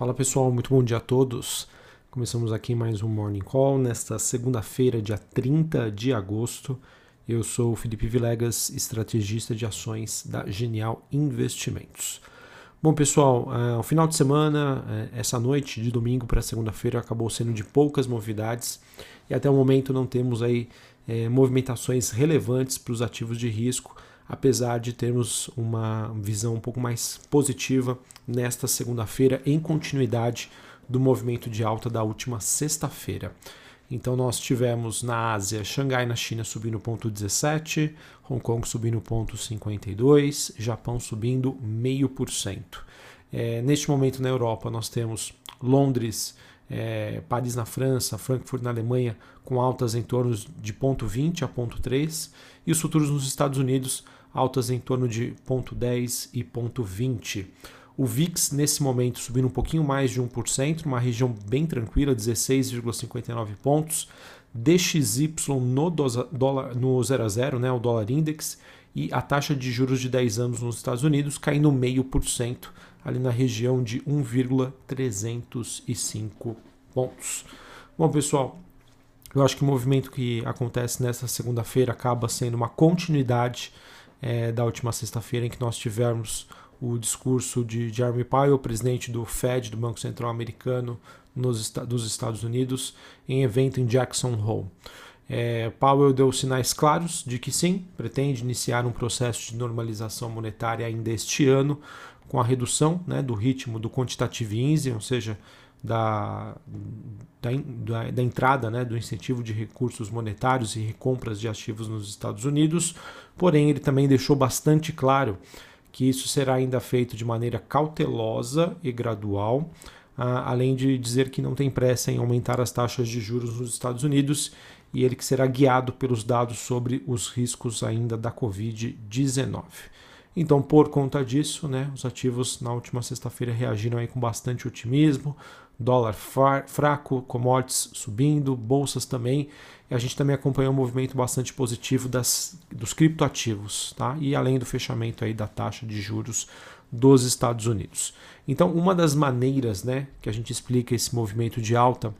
Fala pessoal, muito bom dia a todos. Começamos aqui mais um Morning Call nesta segunda-feira, dia 30 de agosto. Eu sou o Felipe Vilegas, estrategista de ações da Genial Investimentos. Bom pessoal, uh, o final de semana, uh, essa noite de domingo para segunda-feira acabou sendo de poucas novidades e até o momento não temos aí uh, movimentações relevantes para os ativos de risco apesar de termos uma visão um pouco mais positiva nesta segunda-feira, em continuidade do movimento de alta da última sexta-feira. Então nós tivemos na Ásia, Xangai na China subindo 0,17, Hong Kong subindo 0,52, Japão subindo 0,5%. É, neste momento na Europa nós temos Londres, é, Paris na França, Frankfurt na Alemanha com altas em torno de 0,20 a 0,3 e os futuros nos Estados Unidos altas em torno de 0,10 e 0,20. O VIX nesse momento subindo um pouquinho mais de 1%, uma região bem tranquila, 16,59 pontos. DXY no, dólar, no 0 a 0, né, o dólar index, e a taxa de juros de 10 anos nos Estados Unidos caindo meio por cento, ali na região de 1,305 pontos. Bom, pessoal, eu acho que o movimento que acontece nessa segunda-feira acaba sendo uma continuidade é, da última sexta-feira, em que nós tivemos o discurso de Jeremy Powell, presidente do Fed, do Banco Central Americano nos, dos Estados Unidos, em evento em Jackson Hole. É, Powell deu sinais claros de que sim, pretende iniciar um processo de normalização monetária ainda este ano, com a redução né, do ritmo do quantitative easing, ou seja, da, da, da, da, entrada né, do incentivo de recursos monetários e recompras de ativos nos Estados Unidos, porém ele também deixou bastante claro que isso será ainda feito de maneira cautelosa e gradual, além de dizer que não tem pressa em aumentar as taxas de juros nos Estados Unidos e ele que será guiado pelos dados sobre os riscos ainda da Covid-19. Então, por conta disso, né, os ativos na última sexta-feira reagiram aí com bastante otimismo, dólar fraco, commodities subindo, bolsas também. E a gente também acompanhou um movimento bastante positivo das, dos criptoativos, tá? E além do fechamento aí da taxa de juros dos Estados Unidos. Então, uma das maneiras, né, que a gente explica esse movimento de alta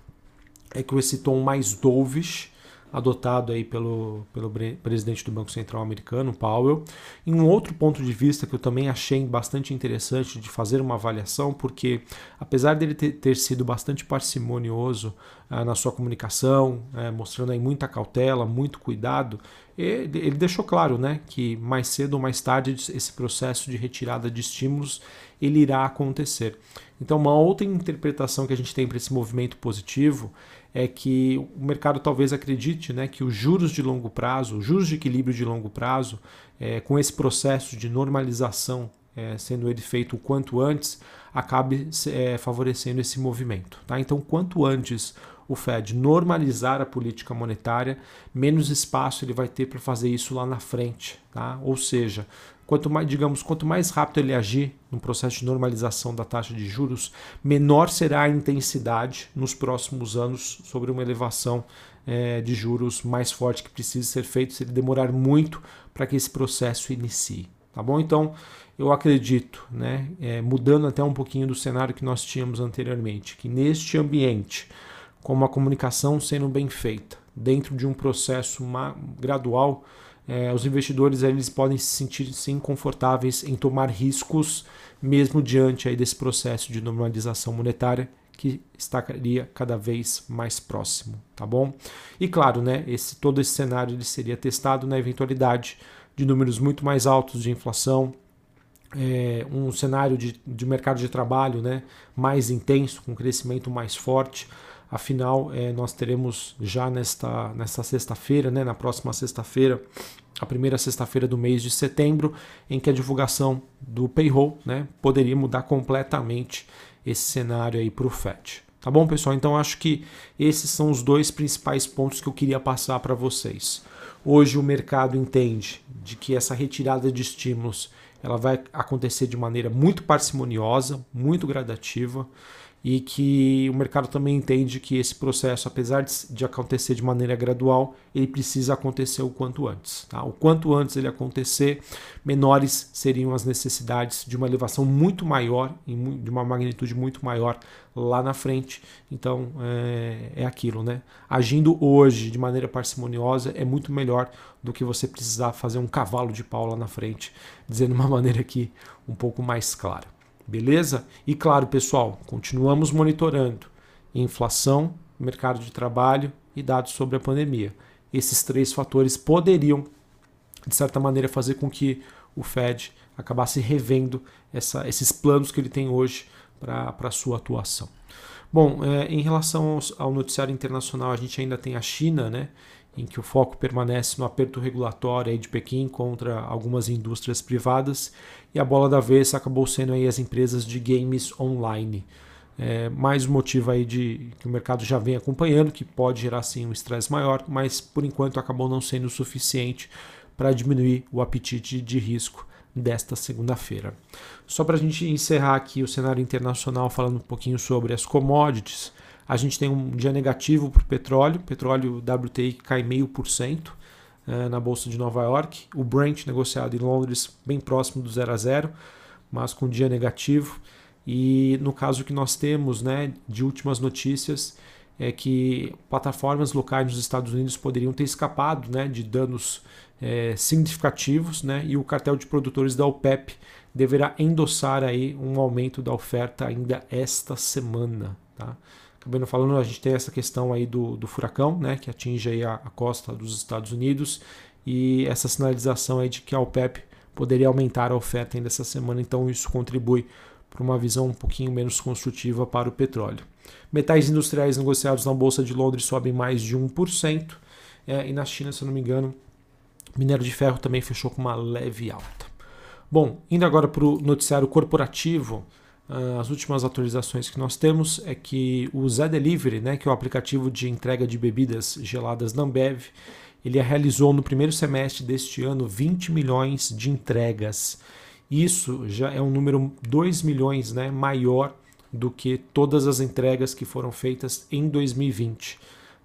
é que esse tom mais dovish adotado aí pelo, pelo presidente do Banco Central americano, Powell. E um outro ponto de vista que eu também achei bastante interessante de fazer uma avaliação, porque apesar dele ter, ter sido bastante parcimonioso ah, na sua comunicação, eh, mostrando aí muita cautela, muito cuidado, ele, ele deixou claro né, que mais cedo ou mais tarde esse processo de retirada de estímulos ele irá acontecer. Então, uma outra interpretação que a gente tem para esse movimento positivo é que o mercado talvez acredite né, que os juros de longo prazo, os juros de equilíbrio de longo prazo, é, com esse processo de normalização é, sendo ele feito o quanto antes, acabe é, favorecendo esse movimento. Tá? Então, quanto antes o Fed normalizar a política monetária, menos espaço ele vai ter para fazer isso lá na frente. Tá? Ou seja, quanto mais, digamos, quanto mais rápido ele agir no processo de normalização da taxa de juros, menor será a intensidade nos próximos anos sobre uma elevação é, de juros mais forte que precisa ser feito se ele demorar muito para que esse processo inicie. Tá bom? Então, eu acredito, né, é, mudando até um pouquinho do cenário que nós tínhamos anteriormente, que neste ambiente, com uma comunicação sendo bem feita, dentro de um processo gradual, é, os investidores eles podem se sentir sim confortáveis em tomar riscos, mesmo diante aí desse processo de normalização monetária que estaria cada vez mais próximo, tá bom? E claro, né, esse todo esse cenário ele seria testado na eventualidade de números muito mais altos de inflação, é, um cenário de, de mercado de trabalho né, mais intenso, com crescimento mais forte, Afinal, é, nós teremos já nesta, nesta sexta-feira, né, na próxima sexta-feira, a primeira sexta-feira do mês de setembro, em que a divulgação do payroll né, poderia mudar completamente esse cenário aí para o FED. Tá bom, pessoal? Então acho que esses são os dois principais pontos que eu queria passar para vocês. Hoje o mercado entende de que essa retirada de estímulos ela vai acontecer de maneira muito parcimoniosa, muito gradativa. E que o mercado também entende que esse processo, apesar de, de acontecer de maneira gradual, ele precisa acontecer o quanto antes. Tá? O quanto antes ele acontecer, menores seriam as necessidades de uma elevação muito maior, de uma magnitude muito maior lá na frente. Então é, é aquilo, né? Agindo hoje de maneira parcimoniosa é muito melhor do que você precisar fazer um cavalo de pau lá na frente, dizendo uma maneira aqui um pouco mais clara. Beleza? E claro, pessoal, continuamos monitorando inflação, mercado de trabalho e dados sobre a pandemia. Esses três fatores poderiam, de certa maneira, fazer com que o Fed acabasse revendo essa, esses planos que ele tem hoje para a sua atuação. Bom, é, em relação ao noticiário internacional, a gente ainda tem a China, né, em que o foco permanece no aperto regulatório de Pequim contra algumas indústrias privadas e a bola da vez acabou sendo aí as empresas de games online. É, mais um motivo aí de que o mercado já vem acompanhando, que pode gerar sim um estresse maior, mas por enquanto acabou não sendo o suficiente para diminuir o apetite de risco desta segunda-feira. Só para a gente encerrar aqui o cenário internacional falando um pouquinho sobre as commodities, a gente tem um dia negativo para o petróleo, petróleo WTI cai 0,5%, é, na Bolsa de Nova York. O Brent negociado em Londres bem próximo do 0 a 0, mas com dia negativo. E no caso que nós temos né, de últimas notícias, é que plataformas locais nos Estados Unidos poderiam ter escapado né, de danos é, significativos né, e o cartel de produtores da OPEP deverá endossar aí um aumento da oferta ainda esta semana. Tá? Acabando falando, a gente tem essa questão aí do, do furacão, né, que atinge aí a, a, costa dos Estados Unidos e essa sinalização aí de que a OPEP poderia aumentar a oferta ainda essa semana, então isso contribui para uma visão um pouquinho menos construtiva para o petróleo. Metais industriais negociados na Bolsa de Londres sobem mais de 1%, é, e na China, se eu não me engano, minério de ferro também fechou com uma leve alta. Bom, indo agora para o noticiário corporativo, as últimas atualizações que nós temos é que o Zé Delivery, né, que é o aplicativo de entrega de bebidas geladas da Ambev, ele realizou no primeiro semestre deste ano 20 milhões de entregas. Isso já é um número 2 milhões né, maior do que todas as entregas que foram feitas em 2020.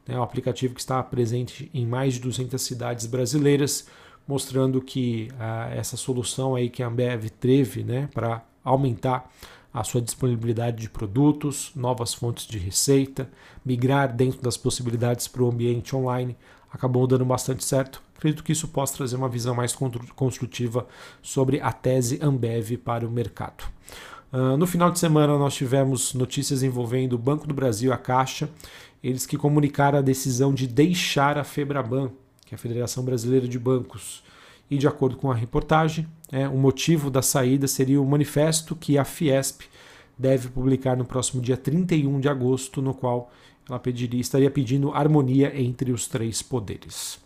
É um aplicativo que está presente em mais de 200 cidades brasileiras, mostrando que ah, essa solução aí que a Ambev teve né, para aumentar a sua disponibilidade de produtos, novas fontes de receita, migrar dentro das possibilidades para o ambiente online, acabou dando bastante certo. Acredito que isso possa trazer uma visão mais construtiva sobre a tese Ambev para o mercado. Uh, no final de semana, nós tivemos notícias envolvendo o Banco do Brasil e a Caixa, eles que comunicaram a decisão de deixar a Febraban, que é a Federação Brasileira de Bancos. E de acordo com a reportagem, é, o motivo da saída seria o manifesto que a Fiesp deve publicar no próximo dia 31 de agosto, no qual ela pediria, estaria pedindo harmonia entre os três poderes.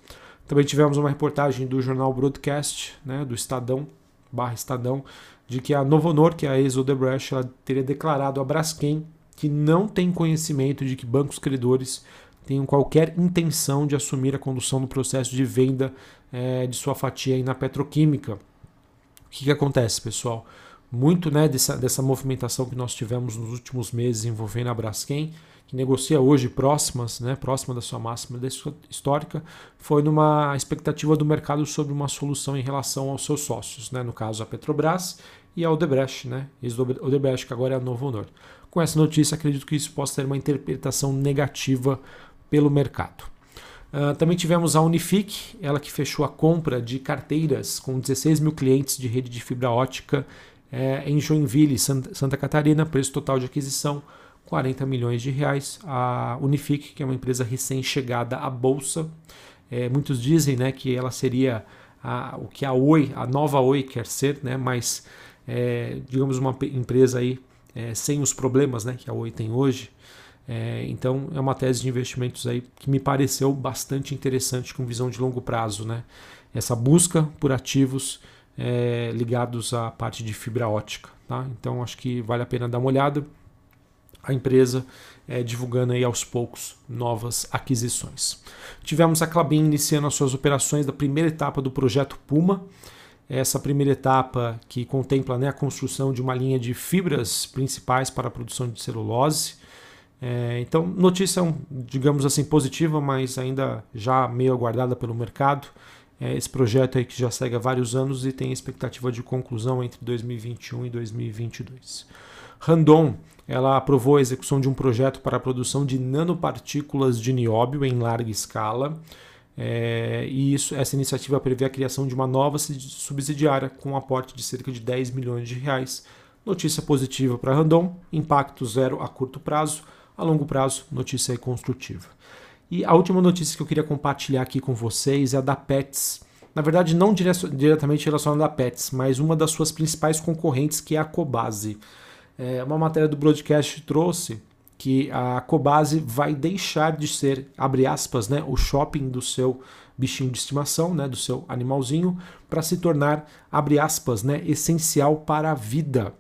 Também tivemos uma reportagem do jornal Broadcast, né, do Estadão, barra Estadão, de que a Novo Honor, que é a ex-Odebrecht, teria declarado a Braskem que não tem conhecimento de que bancos credores tenham qualquer intenção de assumir a condução do processo de venda é, de sua fatia aí na petroquímica. O que, que acontece, pessoal? Muito né, dessa, dessa movimentação que nós tivemos nos últimos meses envolvendo a Braskem, que negocia hoje próximas, né, próxima da sua máxima histórica, foi numa expectativa do mercado sobre uma solução em relação aos seus sócios, né, no caso a Petrobras e a Odebrecht, né, Odebrecht que agora é a Novo Honor. Com essa notícia, acredito que isso possa ter uma interpretação negativa pelo mercado. Uh, também tivemos a Unifique, ela que fechou a compra de carteiras com 16 mil clientes de rede de fibra ótica é, em Joinville, Santa Catarina, preço total de aquisição 40 milhões de reais. A Unifique, que é uma empresa recém-chegada à bolsa, é, muitos dizem né, que ela seria a, o que a Oi, a nova Oi quer ser, né, mas é, digamos uma empresa aí sem os problemas né, que a Oi tem hoje. É, então é uma tese de investimentos aí que me pareceu bastante interessante com visão de longo prazo, né? Essa busca por ativos é, ligados à parte de fibra ótica, tá? Então acho que vale a pena dar uma olhada. A empresa é, divulgando aí aos poucos novas aquisições. Tivemos a Clabin iniciando as suas operações da primeira etapa do projeto Puma. essa primeira etapa que contempla né, a construção de uma linha de fibras principais para a produção de celulose. É, então, notícia, digamos assim, positiva, mas ainda já meio aguardada pelo mercado. É, esse projeto aí que já segue há vários anos e tem expectativa de conclusão entre 2021 e 2022. Randon, ela aprovou a execução de um projeto para a produção de nanopartículas de nióbio em larga escala. É, e isso, essa iniciativa prevê a criação de uma nova subsidiária com um aporte de cerca de 10 milhões de reais. Notícia positiva para Randon, impacto zero a curto prazo, a longo prazo, notícia construtiva. E a última notícia que eu queria compartilhar aqui com vocês é a da Pets. Na verdade, não dire diretamente relacionada à Pets, mas uma das suas principais concorrentes, que é a Cobase. É, uma matéria do broadcast trouxe que a Cobase vai deixar de ser, abre aspas, né, o shopping do seu bichinho de estimação, né, do seu animalzinho, para se tornar, abre aspas, né, essencial para a vida.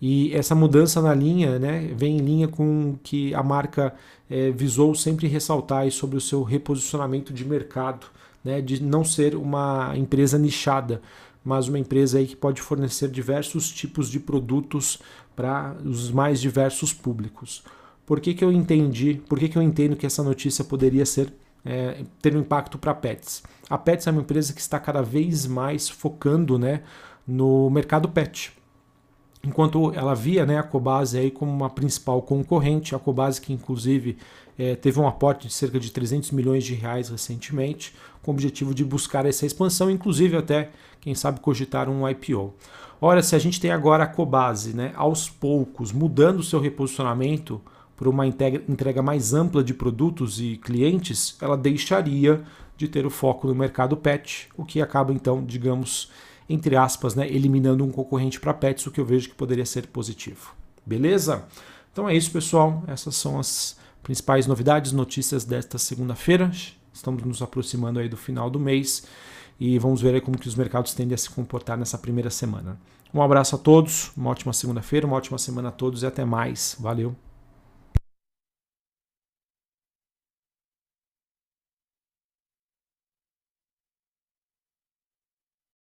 E essa mudança na linha né, vem em linha com que a marca é, visou sempre ressaltar sobre o seu reposicionamento de mercado, né, de não ser uma empresa nichada, mas uma empresa aí que pode fornecer diversos tipos de produtos para os mais diversos públicos. Por que, que eu entendi, por que, que eu entendo que essa notícia poderia ser é, ter um impacto para a Pets? A Pets é uma empresa que está cada vez mais focando né, no mercado pet. Enquanto ela via né, a Cobase aí como uma principal concorrente, a Cobase que inclusive é, teve um aporte de cerca de 300 milhões de reais recentemente, com o objetivo de buscar essa expansão, inclusive até, quem sabe, cogitar um IPO. Ora, se a gente tem agora a Cobase né, aos poucos mudando o seu reposicionamento, por uma entrega mais ampla de produtos e clientes, ela deixaria de ter o foco no mercado pet, o que acaba então, digamos, entre aspas, né, eliminando um concorrente para pets, o que eu vejo que poderia ser positivo. Beleza? Então é isso, pessoal. Essas são as principais novidades, notícias desta segunda-feira. Estamos nos aproximando aí do final do mês e vamos ver aí como que os mercados tendem a se comportar nessa primeira semana. Um abraço a todos, uma ótima segunda-feira, uma ótima semana a todos e até mais. Valeu!